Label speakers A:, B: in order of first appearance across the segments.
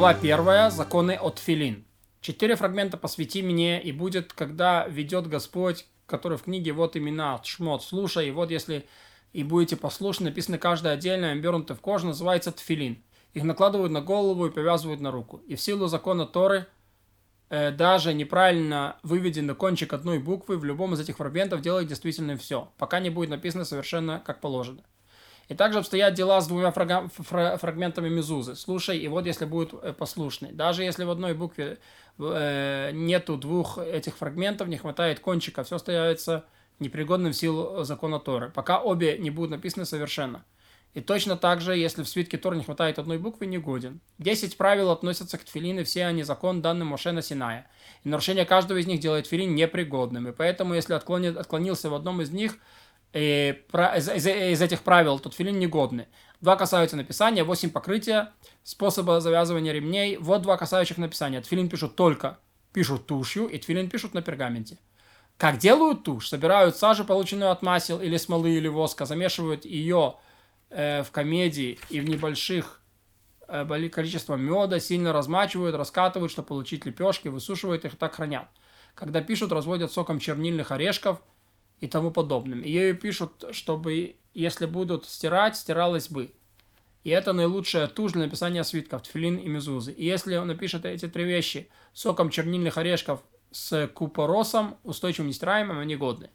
A: Глава 1. Законы от Филин. Четыре фрагмента посвяти мне, и будет, когда ведет Господь, который в книге вот имена, шмот, слушай, и вот если и будете послушны, написано каждое отдельно, обернуто в кожу, называется тфилин. Их накладывают на голову и повязывают на руку. И в силу закона Торы, э, даже неправильно выведенный кончик одной буквы в любом из этих фрагментов делает действительно все, пока не будет написано совершенно как положено. И также обстоят дела с двумя фрага- фра- фрагментами мезузы. Слушай, и вот если будет э, послушный. Даже если в одной букве э, нету двух этих фрагментов, не хватает кончика, все остается непригодным в силу закона Торы, пока обе не будут написаны совершенно. И точно так же, если в свитке Тора не хватает одной буквы, не годен. Десять правил относятся к тфилин, и все они закон, данный Моше на Синая. И нарушение каждого из них делает тфилин непригодным. И поэтому, если отклонит, отклонился в одном из них, и из, из, из этих правил тот филин негодный. Два касаются написания, восемь покрытия, способа завязывания ремней. Вот два касающих написания. Тфилин пишут только, пишут тушью, и тфилин пишут на пергаменте. Как делают тушь? Собирают сажу, полученную от масел или смолы или воска, замешивают ее э, в комедии и в небольших э, количество меда, сильно размачивают, раскатывают, чтобы получить лепешки, высушивают их и так хранят. Когда пишут, разводят соком чернильных орешков – и тому подобным. Ею пишут, чтобы, если будут стирать, стиралось бы. И это наилучшая тушь для написания свитков, тфилин и мезузы. И если он напишет эти три вещи соком чернильных орешков с купоросом, устойчивым, нестираемым, они годны.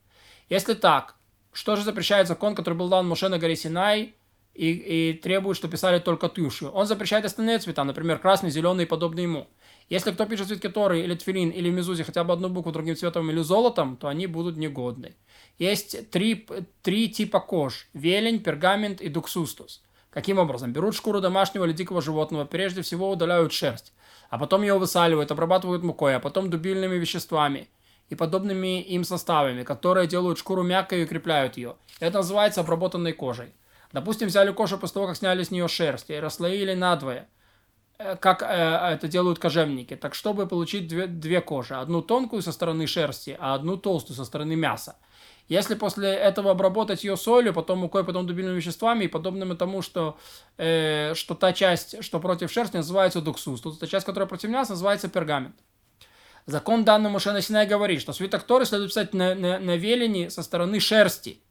A: Если так, что же запрещает закон, который был дан Моше на Синай, и, и требует, что писали только тушью? Он запрещает остальные цвета, например, красный, зеленый и подобные ему. Если кто пишет свитки Торы или Тфилин или Мезузи хотя бы одну букву другим цветом или золотом, то они будут негодны. Есть три, три типа кож – велень, пергамент и дуксустус. Каким образом? Берут шкуру домашнего или дикого животного, прежде всего удаляют шерсть, а потом ее высаливают, обрабатывают мукой, а потом дубильными веществами и подобными им составами, которые делают шкуру мягкой и укрепляют ее. Это называется обработанной кожей. Допустим, взяли кожу после того, как сняли с нее шерсть и расслоили надвое – как э, это делают кожевники. Так чтобы получить две, две кожи, одну тонкую со стороны шерсти, а одну толстую со стороны мяса. Если после этого обработать ее солью, потом мукой, потом дубильными веществами и подобным тому, что, э, что та часть, что против шерсти, называется дуксус, тут та часть, которая против мяса, называется пергамент. Закон данный Моше Синай говорит, что свиток Торы следует писать на, на, на велени со стороны шерсти.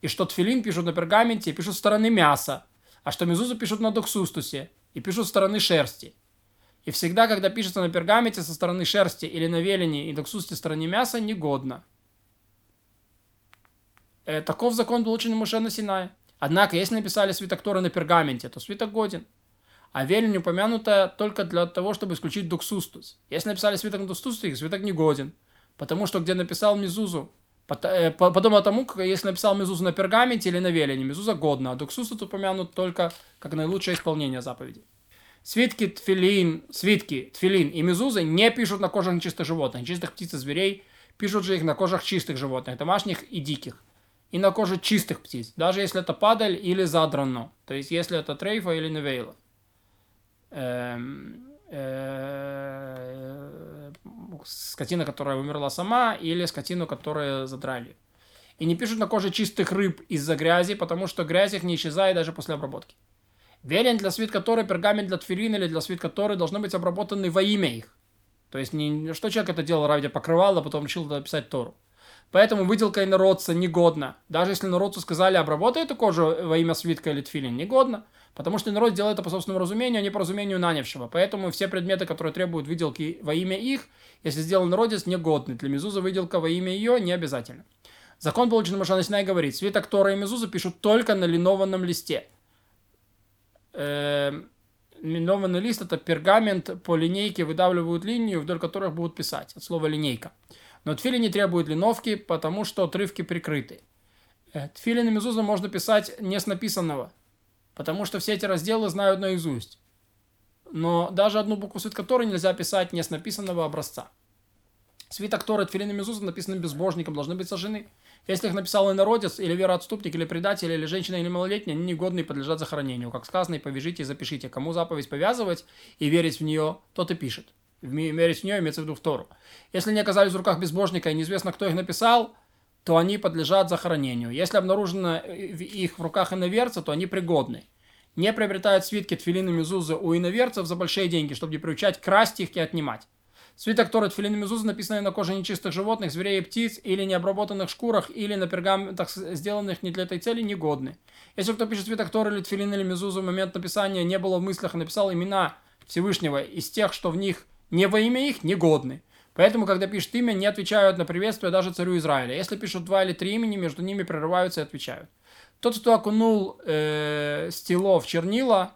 A: И что тфилин пишут на пергаменте, пишут со стороны мяса. А что мезузу пишут на дуксустусе и пишут со стороны шерсти. И всегда, когда пишется на пергаменте со стороны шерсти или на велени и доксусте стороне мяса, негодно. Э, таков закон полученный Муше на Синае. Однако, если написали свиток Торы на пергаменте, то свиток годен. А велень упомянута только для того, чтобы исключить дуксустус. Если написали свиток на дуксустус, свиток не годен. Потому что где написал Мизузу, Подобно тому, как если написал Мезузу на пергаменте или на велине, Мезуза годна, а Дуксус тут упомянут только как наилучшее исполнение заповеди. Свитки, тфилин, свитки, тфилин и мезузы не пишут на кожах нечистых животных, чистых птиц и зверей, пишут же их на кожах чистых животных, домашних и диких. И на коже чистых птиц, даже если это падаль или задрано, то есть если это трейфа или невейла. Эм, э, скотина, которая умерла сама, или скотину, которую задрали. И не пишут на коже чистых рыб из-за грязи, потому что грязь их не исчезает даже после обработки. Велен для свитка Торы, пергамент для тфилин или для свитка Торы должны быть обработаны во имя их. То есть не что человек это делал ради покрывала, а потом решил писать Тору. Поэтому выделка инородца негодна. Даже если инородцу сказали, обработай эту кожу во имя свитка или тфилин, негодно. Потому что инород делает это по собственному разумению, а не по разумению нанявшего. Поэтому все предметы, которые требуют выделки во имя их, если сделан народец, негодны. Для Мезуза выделка во имя ее не обязательно. Закон, полученный Машана Синай, говорит, свиток Тора и Мезуза пишут только на линованном листе э, линованный лист это пергамент по линейке выдавливают линию, вдоль которых будут писать. От слова линейка. Но тфили не требует линовки, потому что отрывки прикрыты. Э, тфилин и мезуза можно писать не с написанного, потому что все эти разделы знают наизусть. Но даже одну букву свит которой нельзя писать не с написанного образца. Свиток Торы, Тфилин и Мезуза написаны безбожником, должны быть сожжены. Если их написал инородец, или вероотступник, или предатель, или женщина, или малолетняя, они негодны и подлежат захоронению. Как сказано, и повяжите и запишите. Кому заповедь повязывать и верить в нее, тот и пишет. Верить в нее имеется в виду в Тору. Если они оказались в руках безбожника и неизвестно, кто их написал, то они подлежат захоронению. Если обнаружено их в руках иноверца, то они пригодны. не приобретают свитки тфилин и мезузы у иноверцев за большие деньги, чтобы не приучать красть их и отнимать. Свиток Торы Тфилин и Мезуза, написанный на коже нечистых животных, зверей и птиц, или необработанных шкурах, или на пергаментах, сделанных не для этой цели, негодны. Если кто пишет свиток Торы или Тфилин или Мезузу в момент написания не было в мыслях и написал имена Всевышнего из тех, что в них не во имя их, негодны. Поэтому, когда пишут имя, не отвечают на приветствие даже царю Израиля. Если пишут два или три имени, между ними прерываются и отвечают. Тот, кто окунул э, стело в чернила,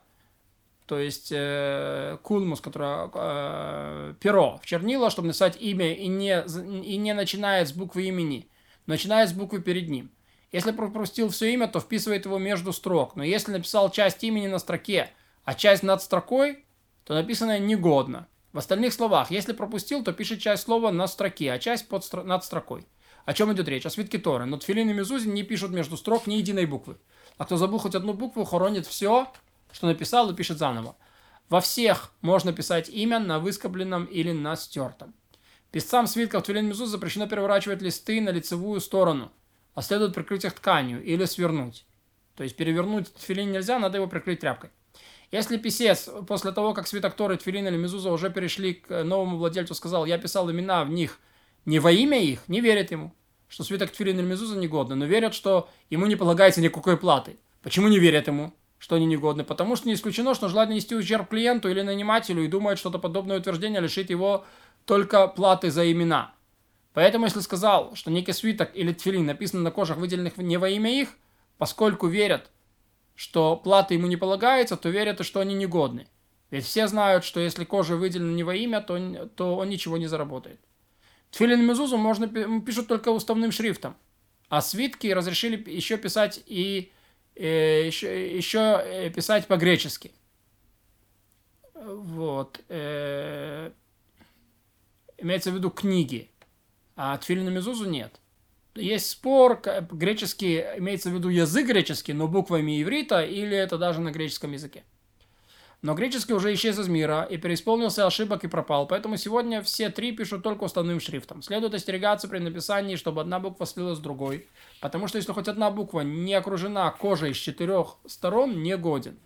A: то есть э, кулмус, который э, перо в чернила, чтобы написать имя и не, и не начинает с буквы имени, начинает с буквы перед ним. Если пропустил все имя, то вписывает его между строк. Но если написал часть имени на строке, а часть над строкой, то написанное негодно. В остальных словах, если пропустил, то пишет часть слова на строке, а часть под стро... над строкой. О чем идет речь? О свитке Торы. Но Тфилин и Мезузин не пишут между строк ни единой буквы. А кто забыл хоть одну букву, хоронит все, что написал, и пишет заново. Во всех можно писать имя на выскобленном или на стертом. Писцам свитков Твилин Мезуз запрещено переворачивать листы на лицевую сторону, а следует прикрыть их тканью или свернуть. То есть перевернуть тфилин нельзя, надо его прикрыть тряпкой. Если писец после того, как свиток Торы, Тфилин или Мезуза уже перешли к новому владельцу, сказал, я писал имена в них не во имя их, не верит ему, что свиток Тфилин или Мезуза негодно, но верят, что ему не полагается никакой платы. Почему не верят ему? что они негодны, потому что не исключено, что желает нанести ущерб клиенту или нанимателю и думает, что-то подобное утверждение лишит его только платы за имена. Поэтому, если сказал, что некий свиток или тфилин написан на кожах, выделенных не во имя их, поскольку верят, что плата ему не полагается, то верят что они негодны. Ведь все знают, что если кожа выделена не во имя, то, то он ничего не заработает. Тфилин Мезузу можно пишут только уставным шрифтом, а свитки разрешили еще писать и еще, еще э, писать по-гречески. Вот. Э, имеется в виду книги. А Тфилин Мезузу нет. Есть спор, греческий, имеется в виду язык греческий, но буквами иврита, или это даже на греческом языке. Но греческий уже исчез из мира и переисполнился ошибок и пропал, поэтому сегодня все три пишут только уставным шрифтом. Следует остерегаться при написании, чтобы одна буква слилась с другой, потому что если хоть одна буква не окружена кожей с четырех сторон, не годен.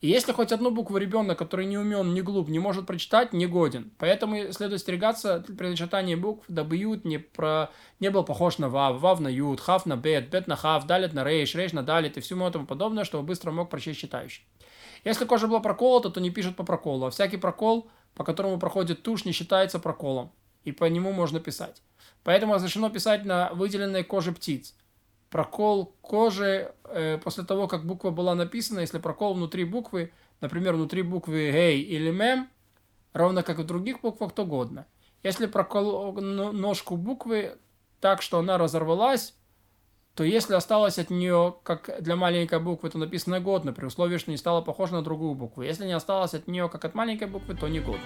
A: И если хоть одну букву ребенок, который не умен, не глуп, не может прочитать, не годен. Поэтому следует остерегаться при начертании букв, дабы ют не, про... не был похож на вав, вав на ют, хав на бет, бет на хав, далит на рейш, рейш на далит и всему этому подобное, чтобы быстро мог прочесть читающий. Если кожа была проколота, то не пишут по проколу, а всякий прокол, по которому проходит тушь, не считается проколом, и по нему можно писать. Поэтому разрешено писать на выделенной коже птиц. Прокол кожи э, после того, как буква была написана, если прокол внутри буквы, например, внутри буквы «гей» или «мем», ровно как и в других буквах, то годно. Если прокол ножку буквы так, что она разорвалась, то если осталось от нее, как для маленькой буквы, то написано годно, при условии, что не стало похоже на другую букву. Если не осталось от нее, как от маленькой буквы, то не годно.